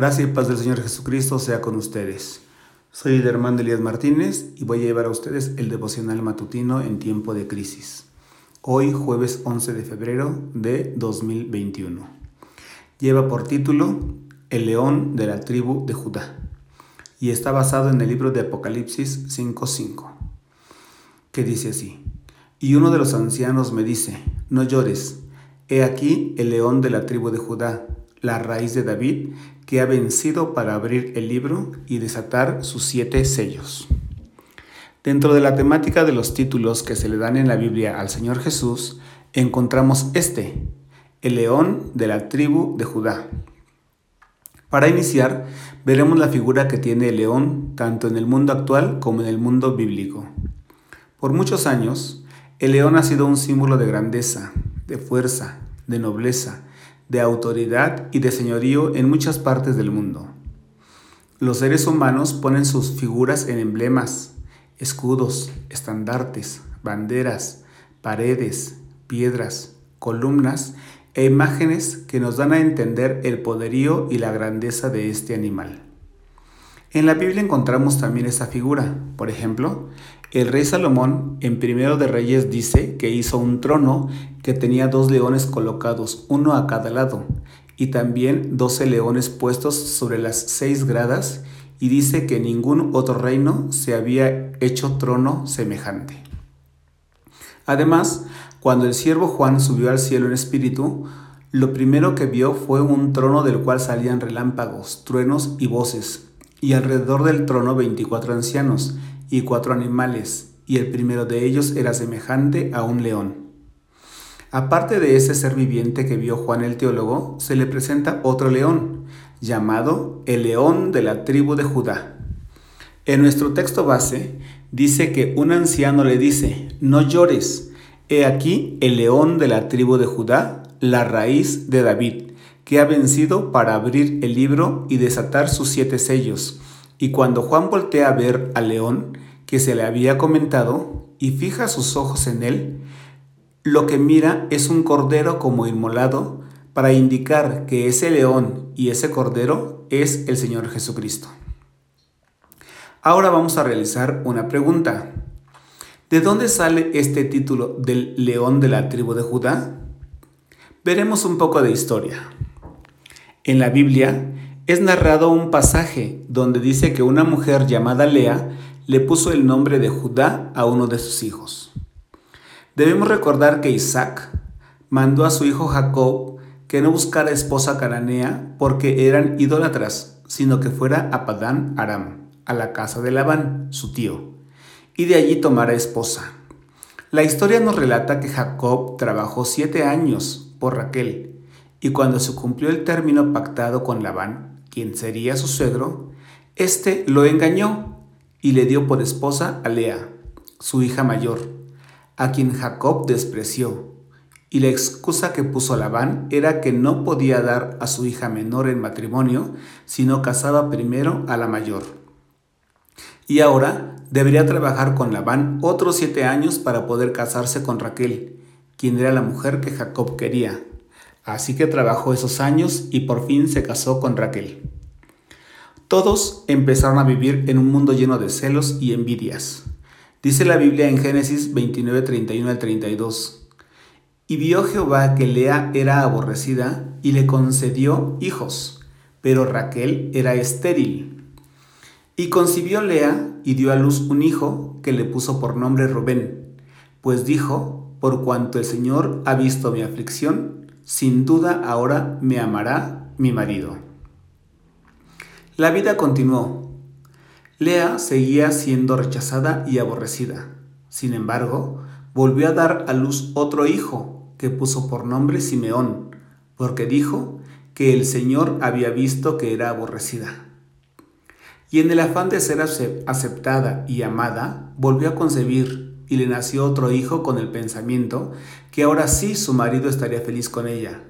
Gracia y paz del Señor Jesucristo sea con ustedes. Soy el hermano Elías Martínez y voy a llevar a ustedes el devocional matutino en tiempo de crisis. Hoy, jueves 11 de febrero de 2021. Lleva por título El león de la tribu de Judá y está basado en el libro de Apocalipsis 5.5, que dice así. Y uno de los ancianos me dice, no llores, he aquí el león de la tribu de Judá la raíz de David, que ha vencido para abrir el libro y desatar sus siete sellos. Dentro de la temática de los títulos que se le dan en la Biblia al Señor Jesús, encontramos este, el león de la tribu de Judá. Para iniciar, veremos la figura que tiene el león tanto en el mundo actual como en el mundo bíblico. Por muchos años, el león ha sido un símbolo de grandeza, de fuerza, de nobleza, de autoridad y de señorío en muchas partes del mundo. Los seres humanos ponen sus figuras en emblemas, escudos, estandartes, banderas, paredes, piedras, columnas e imágenes que nos dan a entender el poderío y la grandeza de este animal. En la Biblia encontramos también esa figura. Por ejemplo, el rey Salomón en Primero de Reyes dice que hizo un trono que tenía dos leones colocados, uno a cada lado, y también doce leones puestos sobre las seis gradas, y dice que ningún otro reino se había hecho trono semejante. Además, cuando el siervo Juan subió al cielo en espíritu, lo primero que vio fue un trono del cual salían relámpagos, truenos y voces, y alrededor del trono veinticuatro ancianos, y cuatro animales, y el primero de ellos era semejante a un león. Aparte de ese ser viviente que vio Juan el teólogo, se le presenta otro león, llamado el león de la tribu de Judá. En nuestro texto base dice que un anciano le dice, no llores, he aquí el león de la tribu de Judá, la raíz de David, que ha vencido para abrir el libro y desatar sus siete sellos. Y cuando Juan voltea a ver al león, que se le había comentado y fija sus ojos en él, lo que mira es un cordero como inmolado para indicar que ese león y ese cordero es el Señor Jesucristo. Ahora vamos a realizar una pregunta. ¿De dónde sale este título del león de la tribu de Judá? Veremos un poco de historia. En la Biblia es narrado un pasaje donde dice que una mujer llamada Lea le puso el nombre de Judá a uno de sus hijos. Debemos recordar que Isaac mandó a su hijo Jacob que no buscara esposa cananea porque eran idólatras, sino que fuera a Padán Aram, a la casa de Labán, su tío, y de allí tomara esposa. La historia nos relata que Jacob trabajó siete años por Raquel, y cuando se cumplió el término pactado con Labán, quien sería su suegro, éste lo engañó y le dio por esposa a Lea, su hija mayor, a quien Jacob despreció. Y la excusa que puso Labán era que no podía dar a su hija menor en matrimonio, sino casaba primero a la mayor. Y ahora debería trabajar con Labán otros siete años para poder casarse con Raquel, quien era la mujer que Jacob quería. Así que trabajó esos años y por fin se casó con Raquel. Todos empezaron a vivir en un mundo lleno de celos y envidias. Dice la Biblia en Génesis 29, 31 al 32. Y vio Jehová que Lea era aborrecida y le concedió hijos, pero Raquel era estéril. Y concibió Lea y dio a luz un hijo que le puso por nombre Rubén, pues dijo, por cuanto el Señor ha visto mi aflicción, sin duda ahora me amará mi marido. La vida continuó. Lea seguía siendo rechazada y aborrecida. Sin embargo, volvió a dar a luz otro hijo, que puso por nombre Simeón, porque dijo que el Señor había visto que era aborrecida. Y en el afán de ser aceptada y amada, volvió a concebir y le nació otro hijo con el pensamiento que ahora sí su marido estaría feliz con ella,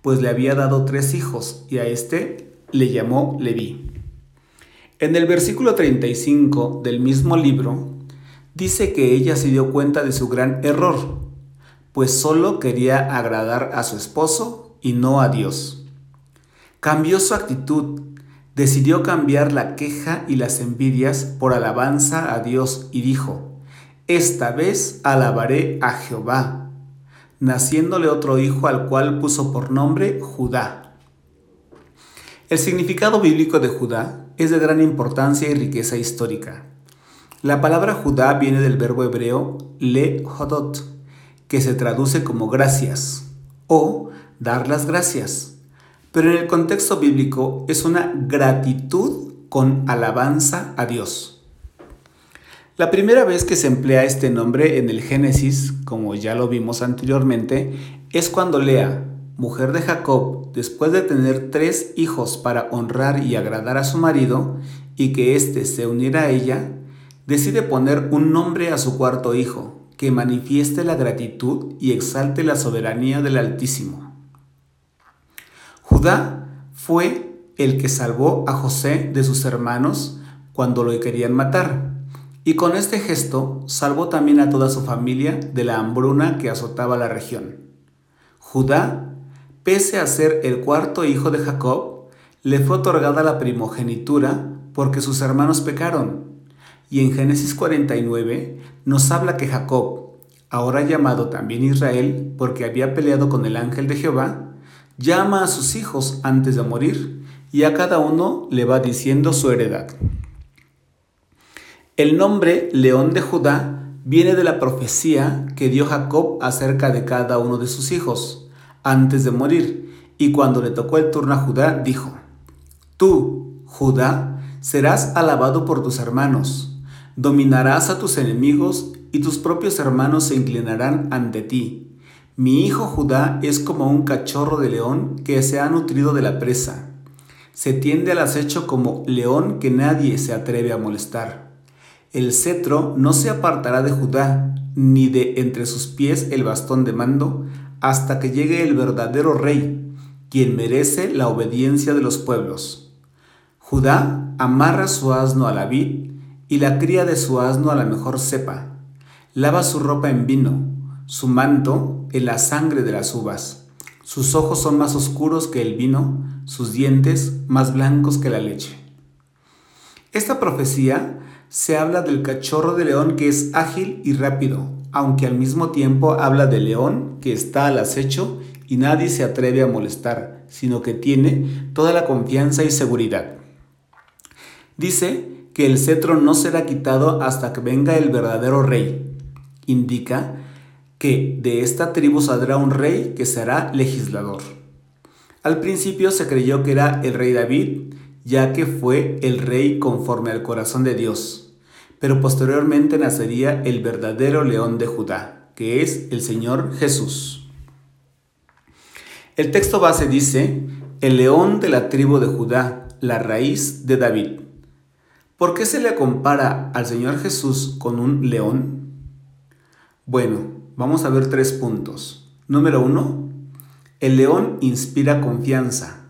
pues le había dado tres hijos y a este le llamó Leví. En el versículo 35 del mismo libro, dice que ella se dio cuenta de su gran error, pues solo quería agradar a su esposo y no a Dios. Cambió su actitud decidió cambiar la queja y las envidias por alabanza a Dios y dijo, Esta vez alabaré a Jehová, naciéndole otro hijo al cual puso por nombre Judá. El significado bíblico de Judá es de gran importancia y riqueza histórica. La palabra Judá viene del verbo hebreo le hodot, que se traduce como gracias o dar las gracias pero en el contexto bíblico es una gratitud con alabanza a Dios. La primera vez que se emplea este nombre en el Génesis, como ya lo vimos anteriormente, es cuando Lea, mujer de Jacob, después de tener tres hijos para honrar y agradar a su marido, y que éste se uniera a ella, decide poner un nombre a su cuarto hijo, que manifieste la gratitud y exalte la soberanía del Altísimo. Judá fue el que salvó a José de sus hermanos cuando lo querían matar. Y con este gesto salvó también a toda su familia de la hambruna que azotaba la región. Judá, pese a ser el cuarto hijo de Jacob, le fue otorgada la primogenitura porque sus hermanos pecaron. Y en Génesis 49 nos habla que Jacob, ahora llamado también Israel porque había peleado con el ángel de Jehová, llama a sus hijos antes de morir y a cada uno le va diciendo su heredad. El nombre León de Judá viene de la profecía que dio Jacob acerca de cada uno de sus hijos antes de morir, y cuando le tocó el turno a Judá, dijo, Tú, Judá, serás alabado por tus hermanos, dominarás a tus enemigos y tus propios hermanos se inclinarán ante ti mi hijo Judá es como un cachorro de león que se ha nutrido de la presa. Se tiende al acecho como león que nadie se atreve a molestar. El cetro no se apartará de Judá, ni de entre sus pies el bastón de mando, hasta que llegue el verdadero rey, quien merece la obediencia de los pueblos. Judá amarra su asno a la vid y la cría de su asno a la mejor cepa. Lava su ropa en vino su manto en la sangre de las uvas. Sus ojos son más oscuros que el vino, sus dientes más blancos que la leche. Esta profecía se habla del cachorro de león que es ágil y rápido, aunque al mismo tiempo habla del león que está al acecho y nadie se atreve a molestar, sino que tiene toda la confianza y seguridad. Dice que el cetro no será quitado hasta que venga el verdadero rey. Indica que de esta tribu saldrá un rey que será legislador. Al principio se creyó que era el rey David, ya que fue el rey conforme al corazón de Dios, pero posteriormente nacería el verdadero león de Judá, que es el Señor Jesús. El texto base dice, el león de la tribu de Judá, la raíz de David. ¿Por qué se le compara al Señor Jesús con un león? Bueno, vamos a ver tres puntos. Número uno, el león inspira confianza.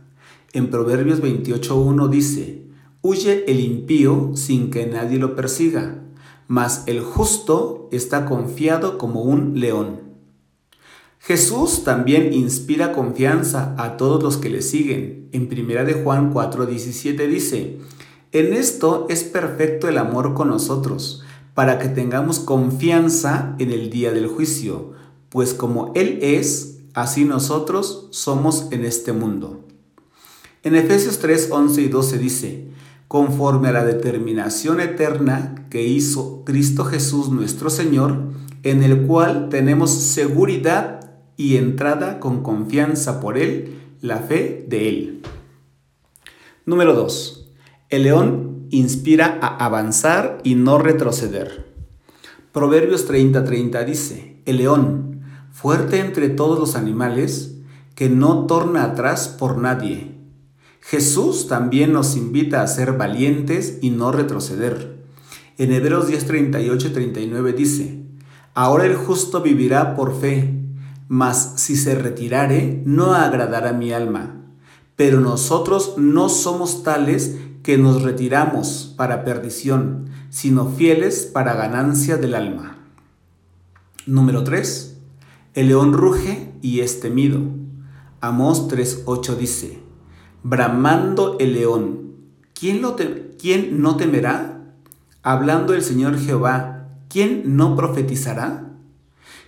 En Proverbios 28.1 dice, huye el impío sin que nadie lo persiga, mas el justo está confiado como un león. Jesús también inspira confianza a todos los que le siguen. En 1 de Juan 4:17 dice, en esto es perfecto el amor con nosotros, para que tengamos confianza en el día del juicio, pues como Él es, así nosotros somos en este mundo. En Efesios 3, 11 y 12 dice, conforme a la determinación eterna que hizo Cristo Jesús nuestro Señor, en el cual tenemos seguridad y entrada con confianza por Él, la fe de Él. Número 2. El león inspira a avanzar y no retroceder. Proverbios 30:30 dice, el león, fuerte entre todos los animales, que no torna atrás por nadie. Jesús también nos invita a ser valientes y no retroceder. En Hebreos 10:38 y 39 dice, Ahora el justo vivirá por fe, mas si se retirare, no agradará mi alma. Pero nosotros no somos tales que nos retiramos para perdición, sino fieles para ganancia del alma. Número 3. El león ruge y es temido. Amós 3.8 dice, Bramando el león, ¿quién, lo ¿quién no temerá? Hablando el Señor Jehová, ¿quién no profetizará?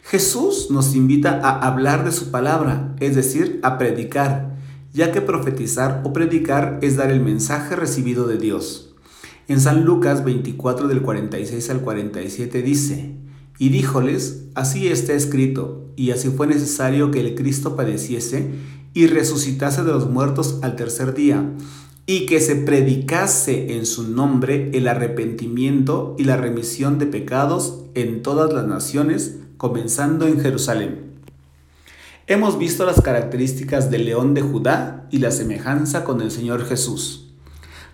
Jesús nos invita a hablar de su palabra, es decir, a predicar, ya que profetizar o predicar es dar el mensaje recibido de Dios. En San Lucas 24 del 46 al 47 dice, y díjoles, así está escrito, y así fue necesario que el Cristo padeciese y resucitase de los muertos al tercer día, y que se predicase en su nombre el arrepentimiento y la remisión de pecados en todas las naciones, comenzando en Jerusalén. Hemos visto las características del león de Judá y la semejanza con el Señor Jesús.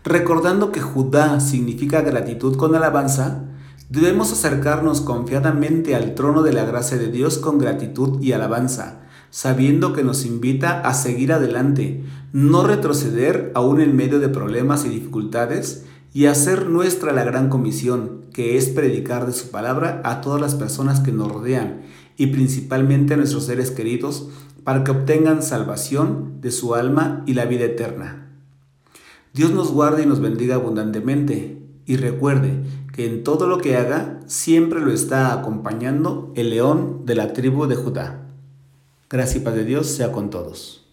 Recordando que Judá significa gratitud con alabanza, debemos acercarnos confiadamente al trono de la gracia de Dios con gratitud y alabanza, sabiendo que nos invita a seguir adelante, no retroceder aún en medio de problemas y dificultades, y hacer nuestra la gran comisión, que es predicar de su palabra a todas las personas que nos rodean y principalmente a nuestros seres queridos para que obtengan salvación de su alma y la vida eterna. Dios nos guarde y nos bendiga abundantemente y recuerde que en todo lo que haga siempre lo está acompañando el león de la tribu de Judá. Gracias y paz de Dios sea con todos.